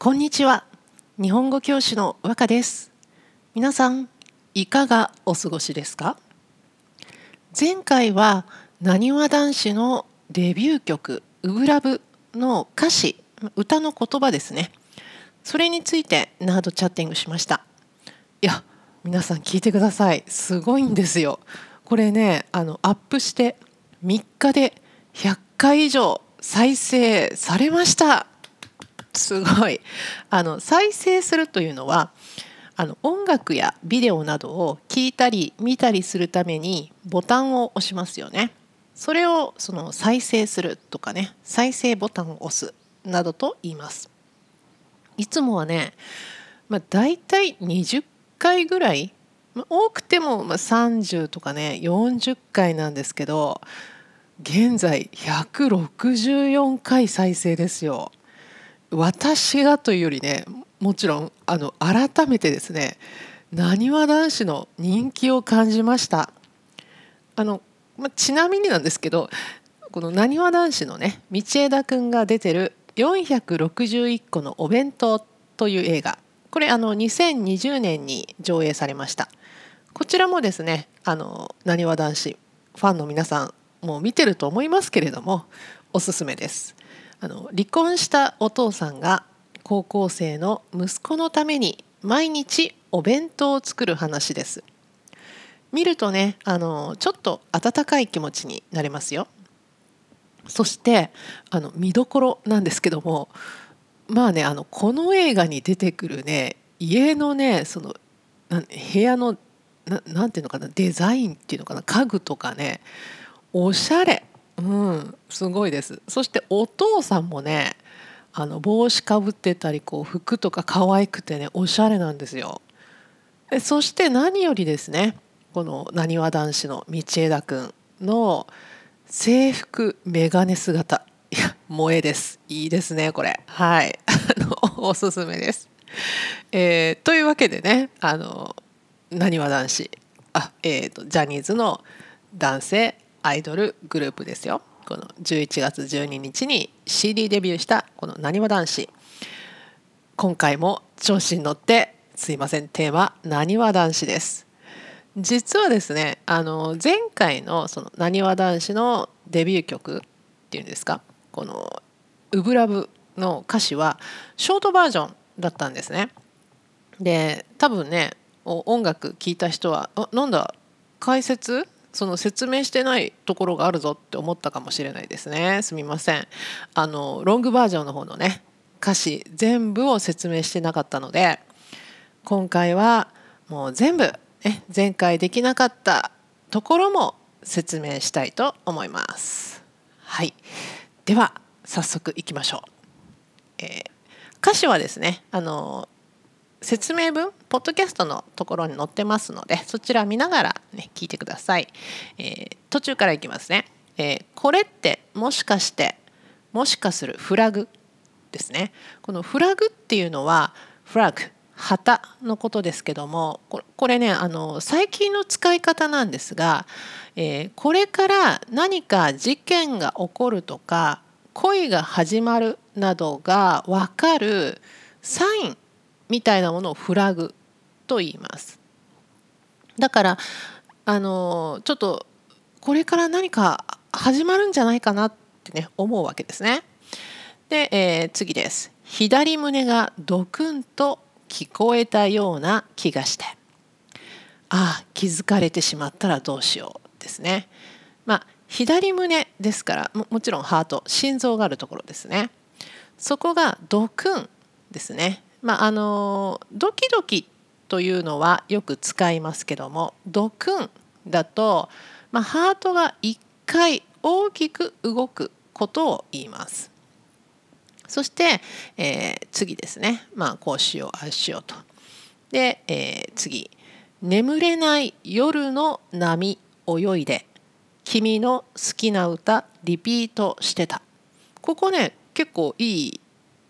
こんにちは。日本語教師の和歌です。皆さんいかがお過ごしですか？前回はなにわ男子のデビュー曲ウブラブの歌詞歌の言葉ですね。それについてナードチャッティングしました。いや皆さん聞いてください。すごいんですよ。これねあのアップして3日で100回以上再生されました。すごいあの再生するというのはあの音楽やビデオなどを聞いたり見たりするためにボタンを押しますよね。それをその再生するとかね再生ボタンを押すなどと言います。いつもはね、まあ、大体20回ぐらい、まあ、多くてもま30とかね40回なんですけど現在164回再生ですよ。私がというよりねもちろんあの改めてですねなにわ男子の人気を感じました。あの、まちなみになんですけどこのなにわ男子のね道枝くんが出てる461個のお弁当という映画。これあの2020年に上映されました。こちらもですねあのなにわ男子ファンの皆さんもう見てると思いますけれどもおすすめです。あの離婚したお父さんが高校生の息子のために毎日お弁当を作る話です。見るとねあのちょっと温かい気持ちになれますよ。そしてあの見どころなんですけどもまあねあのこの映画に出てくるね家のねその部屋の何ていうのかなデザインっていうのかな家具とかねおしゃれ。うんすごいです。そしてお父さんもねあの帽子かぶってたりこう服とか可愛くてねおしゃれなんですよ。でそして何よりですねこのなにわ男子の道枝くんの制服メガネ姿。いや萌えです。いいですねこれ。はい。おすすめです、えー、というわけでねあのなにわ男子。あえーとジャニーズの男性アイドルグループですよ。この11月12日に CD デビューしたこのなにわ男子。今回も調子に乗ってすいません。テーマなにわ男子です。実はですねあの前回のそのなにわ男子のデビュー曲っていうんですか？この「ウブラブ」の歌詞はショートバージョンだったんですね。で多分ね音楽聴いた人は「なんだ解説その説明してないところがあるぞって思ったかもしれないですね。すみません。あのロングバージョンの方のね歌詞全部を説明してなかったので今回はもう全部、ね、前回できなかったところも説明したいと思います。はい。では早速いきましょう、えー、歌詞はですねあの説明文ポッドキャストのところに載ってますのでそちら見ながら、ね、聞いてください、えー、途中からいきますね、えー、これってもしかしてもしかするフラグですね。このフラグっていうのはフラグ旗のことですけどもこれねあの最近の使い方なんですが、えー、これから何か事件が起こるとか恋が始まるなどが分かるサインみたいなものをフラグと言います。だからあのちょっとこれから何か始まるんじゃないかなってね思うわけですね。で、えー、次です。左胸がドクンと聞こえたような気がしてああ気づかれてしまったらどうしようですね。まあ左胸ですからももちろんハート心臓があるところですね。そこがドクンですね。まあ、あのドキドキというのはよく使いますけどもドクンだと、まあ、ハートが1回大きく動くことを言います。そして、えー、次ですね、まあ、こうしようああしようと。で、えー、次「眠れない夜の波泳いで君の好きな歌リピートしてた」ここね結構いい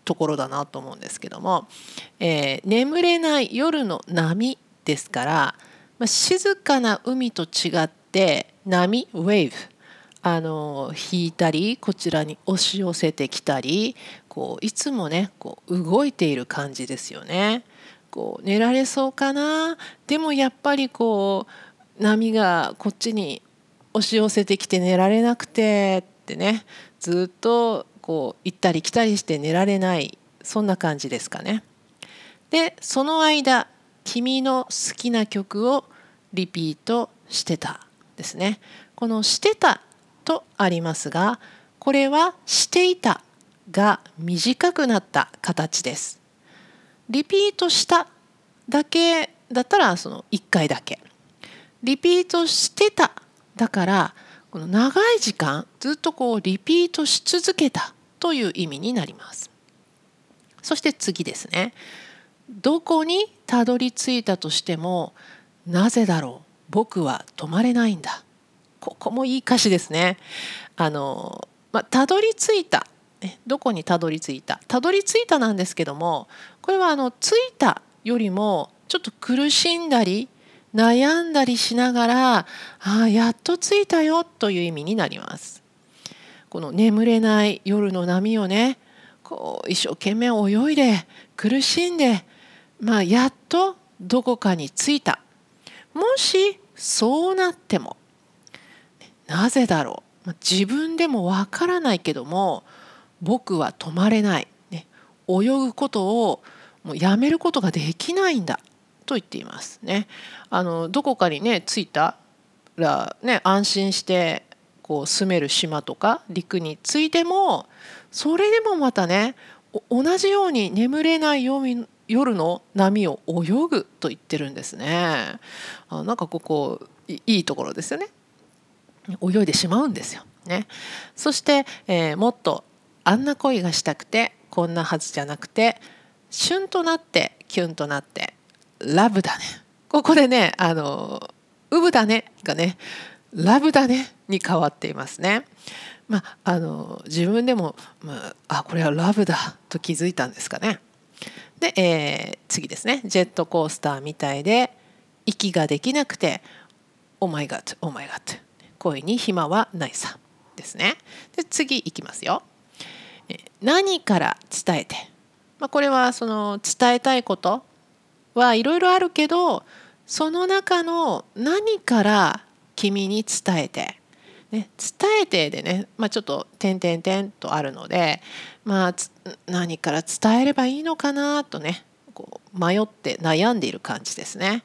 ところだなと思うんですけども、えー、眠れない夜の波ですから、まあ、静かな海と違って波ウェーブあの引いたりこちらに押し寄せてきたりこういつもねこう動いている感じですよね。こう寝られそうかな？でもやっぱりこう波がこっちに押し寄せてきて寝られなくてってねずっとこう行ったり来たりして寝られないそんな感じですかね。でその間君の好きな曲をリピートしてたですね。この「してた」とありますがこれは「していた」が短くなった形です。リピートしただけだったらその1回だけ。リピートしてただからこの長い時間ずっとこうリピートし続けたという意味になります。そして次ですね。どこにたどり着いたとしてもなぜだろう僕は止まれないんだここもいい歌詞ですねあのまあ、たどり着いたどこにたどり着いたたどり着いたなんですけどもこれはあの着いたよりもちょっと苦しんだり悩んだりしながらああやっと着いたよという意味になります。この眠れない夜の波をねこう一生懸命泳いで苦しんでまあ、やっとどこかに着いた。もしそうなってもなぜだろう。自分でもわからないけども僕は止まれない、ね、泳ぐことをもうやめることができないんだ。と言っていますね。あのどこかにね着いたら、ね、安心してこう住める島とか陸に着いてもそれでもまたね同じように眠れない夜の波を泳ぐと言ってるんですね。あなんかここいいところですよね。泳いでしまうんですよ。ね、そして、えー、もっとあんな恋がしたくてこんなはずじゃなくて旬となってキュンとなってラブだねここでねあのウブだねがねラブだねに変わっていますね。まあ、あの自分でも、まあ、あこれはラブだと気づいたんですかね。で、えー、次ですねジェットコースターみたいで息ができなくて「オーマイガットオーマイガット」恋に暇はないさですね。で次いきますよ。何から伝えて、まあ、これはその伝えたいことはいろいろあるけどその中の何から君に伝えてね、伝えてでね、まあ、ちょっと点々点とあるので、まあ、何から伝えればいいのかなとねこう迷って悩んでいる感じですね。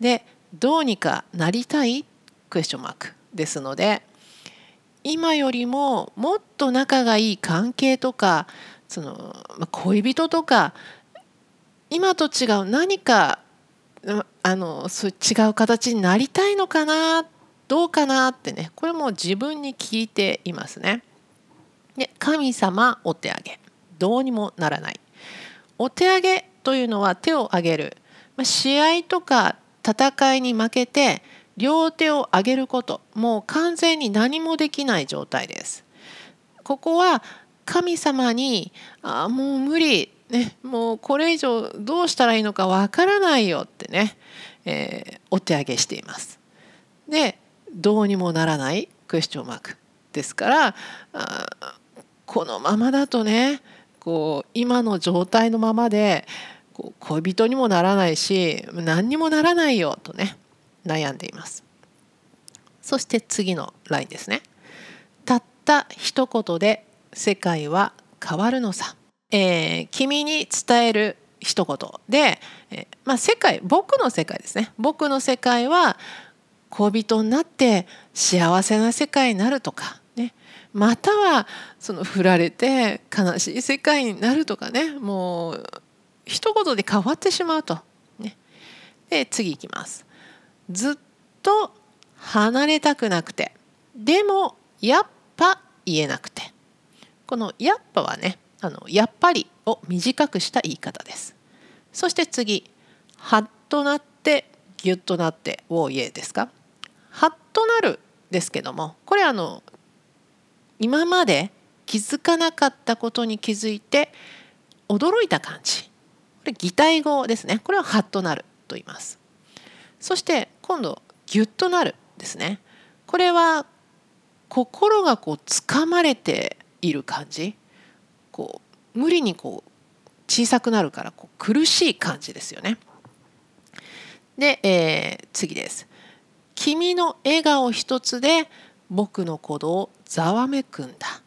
でどうにかなりたい？クエスチョンマークですので今よりももっと仲がいい関係とかその、まあ、恋人とか今と違う何かあのそう違う形になりたいのかなどうかなってねこれも自分に聞いていますね。で神様お手上げどうにもならない。お手上げというのは手を挙げる、まあ、試合とか戦いに負けて両手を上げることもう完全に何もできない状態です。ここは神様に「あもう無理、ね、もうこれ以上どうしたらいいのかわからないよ」ってね、えー、お手上げしています。でどうにもならないクエスチョンマークですからこのままだとねこう今の状態のままでこう恋人にもならないし何にもならないよとね悩んでいます。そして次のラインですね。たった一言で世界は変わるのさ、えー、君に伝える一言で、えー、まあ、世界僕の世界ですね。僕の世界は恋人になって幸せな世界になるとかねまたはその振られて悲しい世界になるとかねもう一言で変わってしまうと。ね、で次いきます。ずっと離れたくなくてでもやっぱ言えなくてこの「やっぱ」はねあの「やっぱり」を短くした言い方です。そして次「はっとなってギュッとなって」を言えですか？はっとなるですけどもこれあの今まで気づかなかったことに気づいて驚いた感じ。これ擬態語ですね。これはハッとなると言います。そして今度ギュッとなるですね。これは心がこう掴まれている感じ。こう無理にこう小さくなるからこう苦しい感じですよね。で、えー、次です。君の笑顔一つで僕の鼓動ざわめくんだ。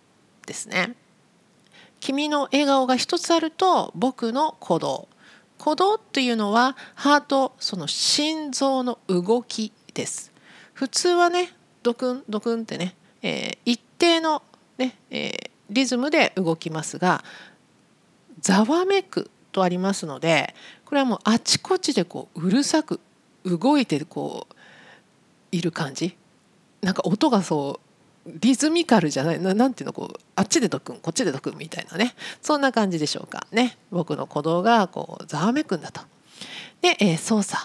ですね。君の笑顔が一つあると僕の鼓動。鼓動というのはハートその心臓の動きです。普通はねドクンドクンってね、えー、一定のね、えー、リズムで動きますがざわめくとありますのでこれはもうあちこちでこううるさく動いてこういる感じ？なんか音がそうリズミカルじゃない？なんていうの？こうあっちでドクンこっちでドクンみたいなね。そんな感じでしょうかね。僕の鼓動がこうざわめくんだと。で、えー、操作。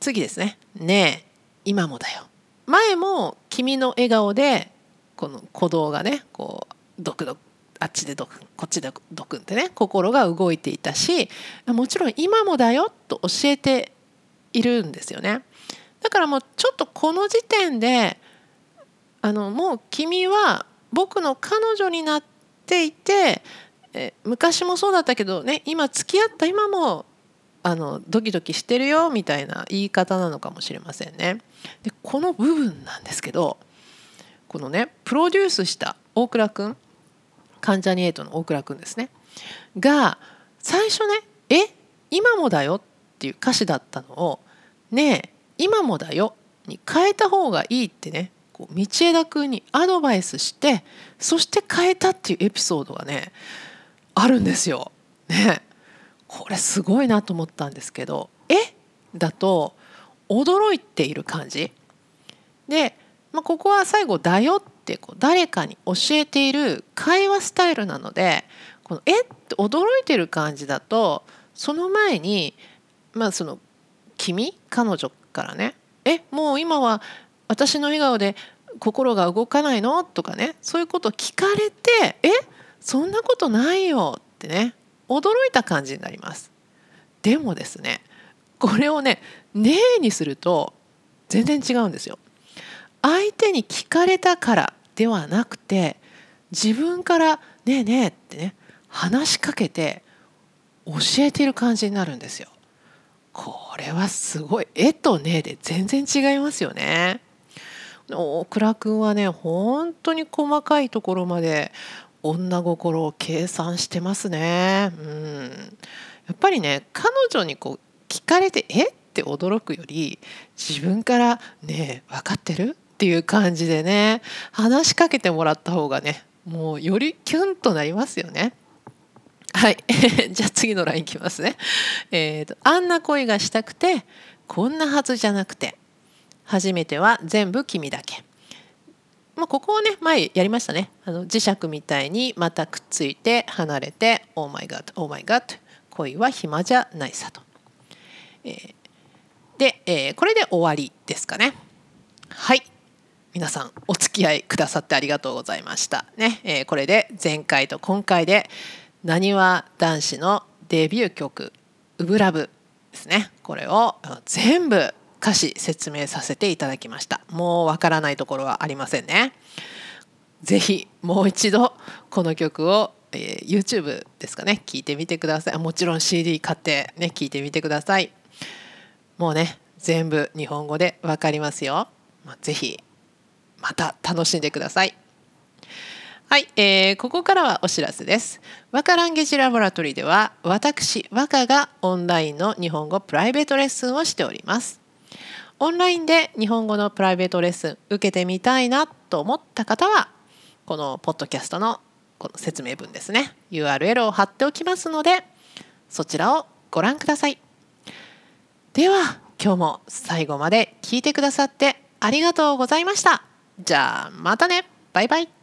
次ですね「ねえ今もだよ」前も君の笑顔でこの鼓動がねこうドクドクあっちでドクンこっちでドクンってね心が動いていたしもちろん今もだよと教えているんですよね。だからもうちょっとこの時点であのもう君は僕の彼女になっていてえ昔もそうだったけどね今付き合った今もあのドキドキしてるよみたいな言い方なのかもしれませんね。でこの部分なんですけどこのねプロデュースした大倉君関ジャニ∞の大倉君ですねが最初ね「え今もだよ」っていう歌詞だったのを「ねえ今もだよ」に変えた方がいいってねこう道枝君にアドバイスしてそして変えたっていうエピソードがねあるんですよ。ねこれすごいなと思ったんですけど「え？だと驚いている感じで、まあ、ここは最後「だよ」ってこう誰かに教えている会話スタイルなのでこの「え？っ?」て驚いてる感じだとその前にまあその君彼女からね「えもう今は私の笑顔で心が動かないの?」とかねそういうこと聞かれて「えそんなことないよ」ってね驚いた感じになります。でもですねこれをね「ねえ」にすると全然違うんですよ。相手に聞かれたからではなくて自分から「ねえねえ」ってね話しかけて教えている感じになるんですよ。これはすごい「え」と「ね」で全然違いますよね。大倉君はね本当に細かいところまで女心を計算してますね。うんやっぱりね彼女にこう聞かれて「えっ?」て驚くより自分から「ねえ分かってる?」っていう感じでね話しかけてもらった方がねもうよりキュンとなりますよね。はい。じゃあ次のラインいきますね。えーと、あんな恋がしたくて、こんなはずじゃなくて、初めては全部君だけ。まあ、ここをね、前やりましたね。あの磁石みたいにまたくっついて離れて、 Oh my god、Oh my god、恋は暇じゃないさと。えー、で、えー、これで終わりですかね。はい。皆さんお付き合いくださってありがとうございました。ね、えー、これで前回と今回でなにわ男子のデビュー曲「ウブラブ」ですね。これを全部歌詞説明させていただきました。もうわからないところはありませんね。ぜひもう一度この曲を、えー、YouTube ですかね聞いてみてください。もちろん CD 買ってね聞いてみてください。もうね全部日本語でわかりますよ、まあ、ぜひまた楽しんでください。はい、えー、ここからはお知らせです。和歌ランゲージラボラトリーでは私和歌がオンラインの日本語プライベートレッスンをしております。オンラインで日本語のプライベートレッスン受けてみたいなと思った方はこのポッドキャストのこの説明文ですね URL を貼っておきますのでそちらをご覧ください。では今日も最後まで聞いてくださってありがとうございました。じゃあまたねバイバイ